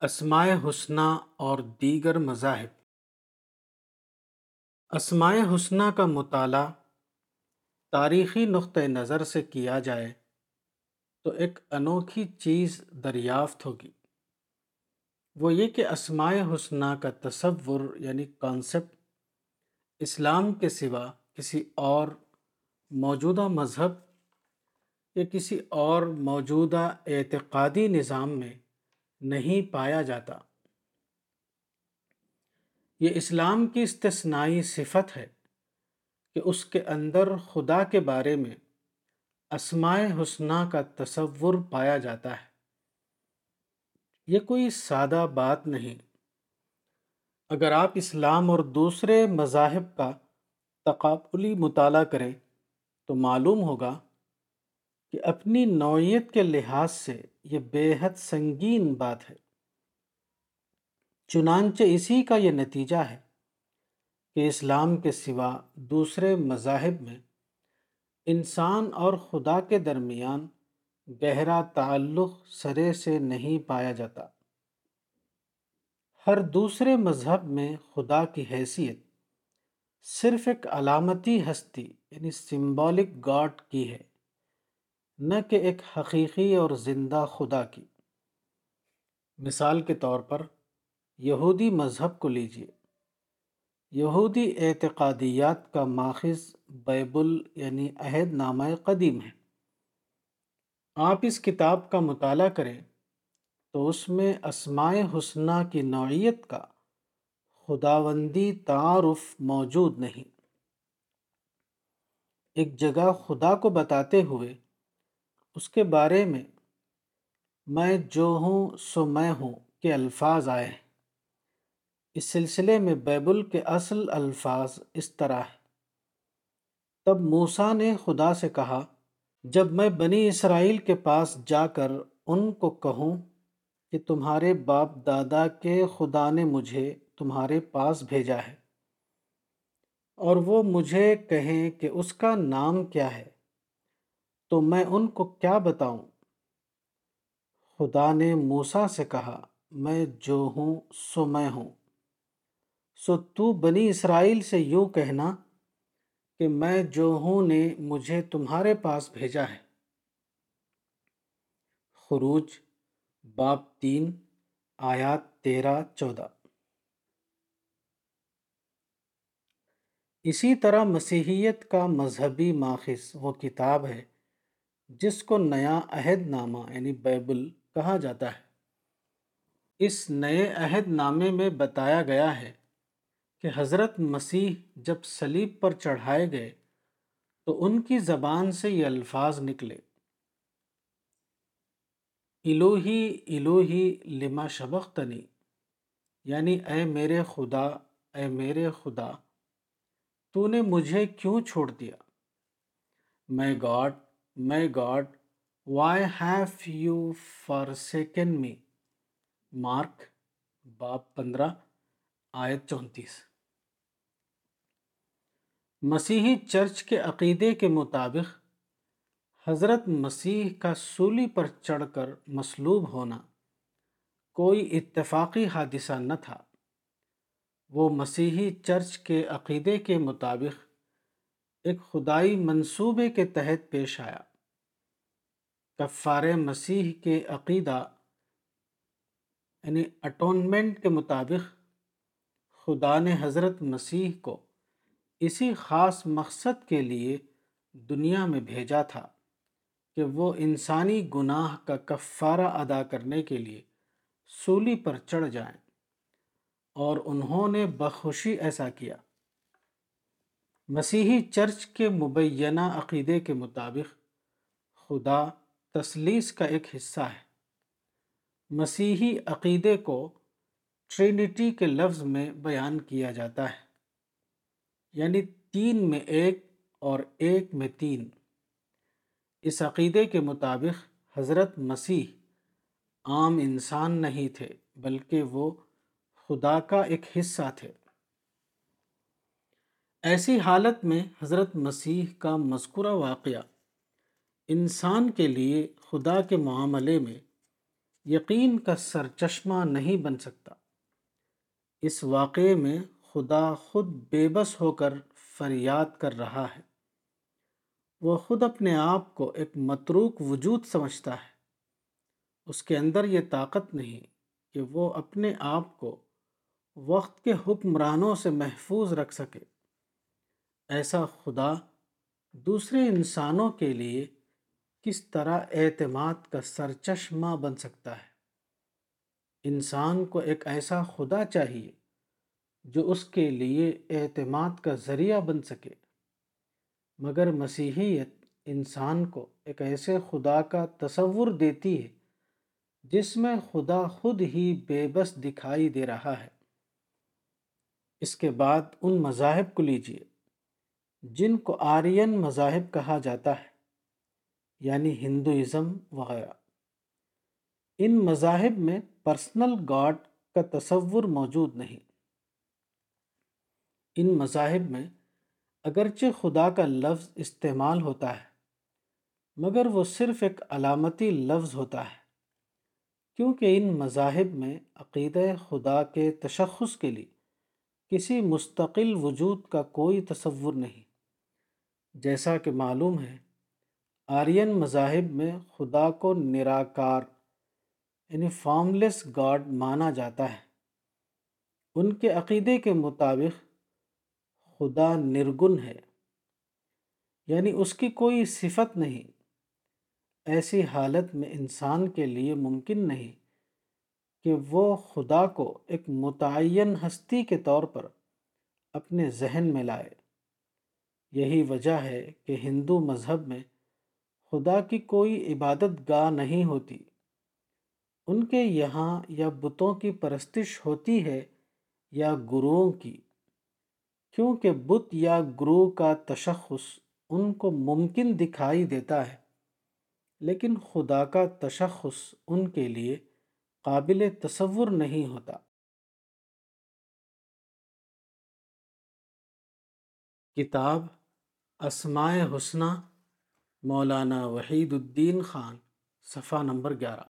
اسماء حسنہ اور دیگر مذاہب۔ اسماء حسنہ کا مطالعہ تاریخی نقطہ نظر سے کیا جائے تو ایک انوکھی چیز دریافت ہوگی۔ وہ یہ کہ اسماء حسنہ کا تصور یعنی کانسیپٹ اسلام کے سوا کسی اور موجودہ مذہب یا کسی اور موجودہ اعتقادی نظام میں نہیں پایا جاتا۔ یہ اسلام کی استثنائی صفت ہے کہ اس کے اندر خدا کے بارے میں اسماء حسنہ کا تصور پایا جاتا ہے۔ یہ کوئی سادہ بات نہیں۔ اگر آپ اسلام اور دوسرے مذاہب کا تقابلی مطالعہ کریں تو معلوم ہوگا کہ اپنی نوعیت کے لحاظ سے یہ بے حد سنگین بات ہے۔ چنانچہ اسی کا یہ نتیجہ ہے کہ اسلام کے سوا دوسرے مذاہب میں انسان اور خدا کے درمیان گہرا تعلق سرے سے نہیں پایا جاتا۔ ہر دوسرے مذہب میں خدا کی حیثیت صرف ایک علامتی ہستی یعنی سمبولک گاڈ کی ہے۔ نہ کہ ایک حقیقی اور زندہ خدا کی۔ مثال کے طور پر یہودی مذہب کو لیجیے۔ یہودی اعتقادیات کا ماخذ بیبل یعنی عہد نامہ قدیم ہے۔ آپ اس کتاب کا مطالعہ کریں تو اس میں اسماء حسنہ کی نوعیت کا خداوندی تعارف موجود نہیں۔ ایک جگہ خدا کو بتاتے ہوئے اس کے بارے میں میں جو ہوں سو میں ہوں کے الفاظ آئے اس سلسلے میں بیبل کے اصل الفاظ اس طرح ہے تب موسیٰ نے خدا سے کہا، جب میں بنی اسرائیل کے پاس جا کر ان کو کہوں کہ تمہارے باپ دادا کے خدا نے مجھے تمہارے پاس بھیجا ہے اور وہ مجھے کہیں کہ اس کا نام کیا ہے تو میں ان کو کیا بتاؤں؟ خدا نے موسیٰ سے کہا، میں جو ہوں سو میں ہوں۔ سو تو بنی اسرائیل سے یوں کہنا کہ میں جو ہوں نے مجھے تمہارے پاس بھیجا ہے۔ خروج، باب تین، آیات تیرہ، چودہ۔ اسی طرح مسیحیت کا مذہبی ماخذ، وہ کتاب ہے۔ جس کو نیا عہد نامہ یعنی بیبل کہا جاتا ہے۔ اس نئے عہد نامے میں بتایا گیا ہے کہ حضرت مسیح جب سلیب پر چڑھائے گئے تو ان کی زبان سے یہ الفاظ نکلے۔ الوہی الوہی لما شبختنی یعنی اے میرے خدا، اے میرے خدا، تو نے مجھے کیوں چھوڑ دیا؟ My God my God why have you forsaken me Mark باب پندرہ، آیت چونتیس۔ مسیحی چرچ کے عقیدے کے مطابق، حضرت مسیح کا سولی پر چڑھ کر مصلوب ہونا کوئی اتفاقی حادثہ نہ تھا۔ وہ مسیحی چرچ کے عقیدے کے مطابق ایک خدائی منصوبے کے تحت پیش آیا۔ کفار مسیح کے عقیدہ یعنی اٹونمنٹ کے مطابق خدا نے حضرت مسیح کو اسی خاص مقصد کے لیے دنیا میں بھیجا تھا کہ وہ انسانی گناہ کا کفارہ ادا کرنے کے لیے سولی پر چڑھ جائیں اور انہوں نے بخوشی ایسا کیا۔ مسیحی چرچ کے مبینہ عقیدے کے مطابق خدا تسلیس کا ایک حصہ ہے۔ مسیحی عقیدے کو ٹرینٹی کے لفظ میں بیان کیا جاتا ہے یعنی تین میں ایک اور ایک میں تین۔ اس عقیدے کے مطابق حضرت مسیح عام انسان نہیں تھے، بلکہ وہ خدا کا ایک حصہ تھے۔ ایسی حالت میں حضرت مسیح کا مذکورہ واقعہ انسان کے لیے خدا کے معاملے میں یقین کا سرچشمہ نہیں بن سکتا۔ اس واقعے میں خدا خود بے بس ہو کر فریاد کر رہا ہے۔ وہ خود اپنے آپ کو ایک متروک وجود سمجھتا ہے۔ اس کے اندر یہ طاقت نہیں کہ وہ اپنے آپ کو وقت کے حکمرانوں سے محفوظ رکھ سکے۔ ایسا خدا دوسرے انسانوں کے لیے کس طرح اعتماد کا سرچشمہ بن سکتا ہے؟ انسان کو ایک ایسا خدا چاہیے جو اس کے لیے اعتماد کا ذریعہ بن سکے۔ مگر مسیحیت انسان کو ایک ایسے خدا کا تصور دیتی ہے جس میں خدا خود ہی بے بس دکھائی دے رہا ہے۔ اس کے بعد ان مذاہب کو لیجیے جن کو آرین مذاہب کہا جاتا ہے یعنی ہندوازم وغیرہ۔ ان مذاہب میں پرسنل گاڈ کا تصور موجود نہیں۔ ان مذاہب میں اگرچہ خدا کا لفظ استعمال ہوتا ہے، مگر وہ صرف ایک علامتی لفظ ہوتا ہے، کیونکہ ان مذاہب میں عقیدہ خدا کے تشخص کے لیے کسی مستقل وجود کا کوئی تصور نہیں۔ جیسا کہ معلوم ہے آرین مذاہب میں خدا کو نراکار یعنی فارملیس گاڈ مانا جاتا ہے۔ ان کے عقیدے کے مطابق خدا نرگن ہے یعنی اس کی کوئی صفت نہیں۔ ایسی حالت میں انسان کے لیے ممکن نہیں کہ وہ خدا کو ایک متعین ہستی کے طور پر اپنے ذہن میں لائے۔ یہی وجہ ہے کہ ہندو مذہب میں خدا کی کوئی عبادت گاہ نہیں ہوتی۔ ان کے یہاں یا بتوں کی پرستش ہوتی ہے یا گروؤں کی۔ کیونکہ بت یا گرو کا تشخص ان کو ممکن دکھائی دیتا ہے، لیکن خدا کا تشخص ان کے لیے قابل تصور نہیں ہوتا۔ کتاب اسماء حسنہ مولانا وحید الدین خان صفحہ نمبر گیارہ۔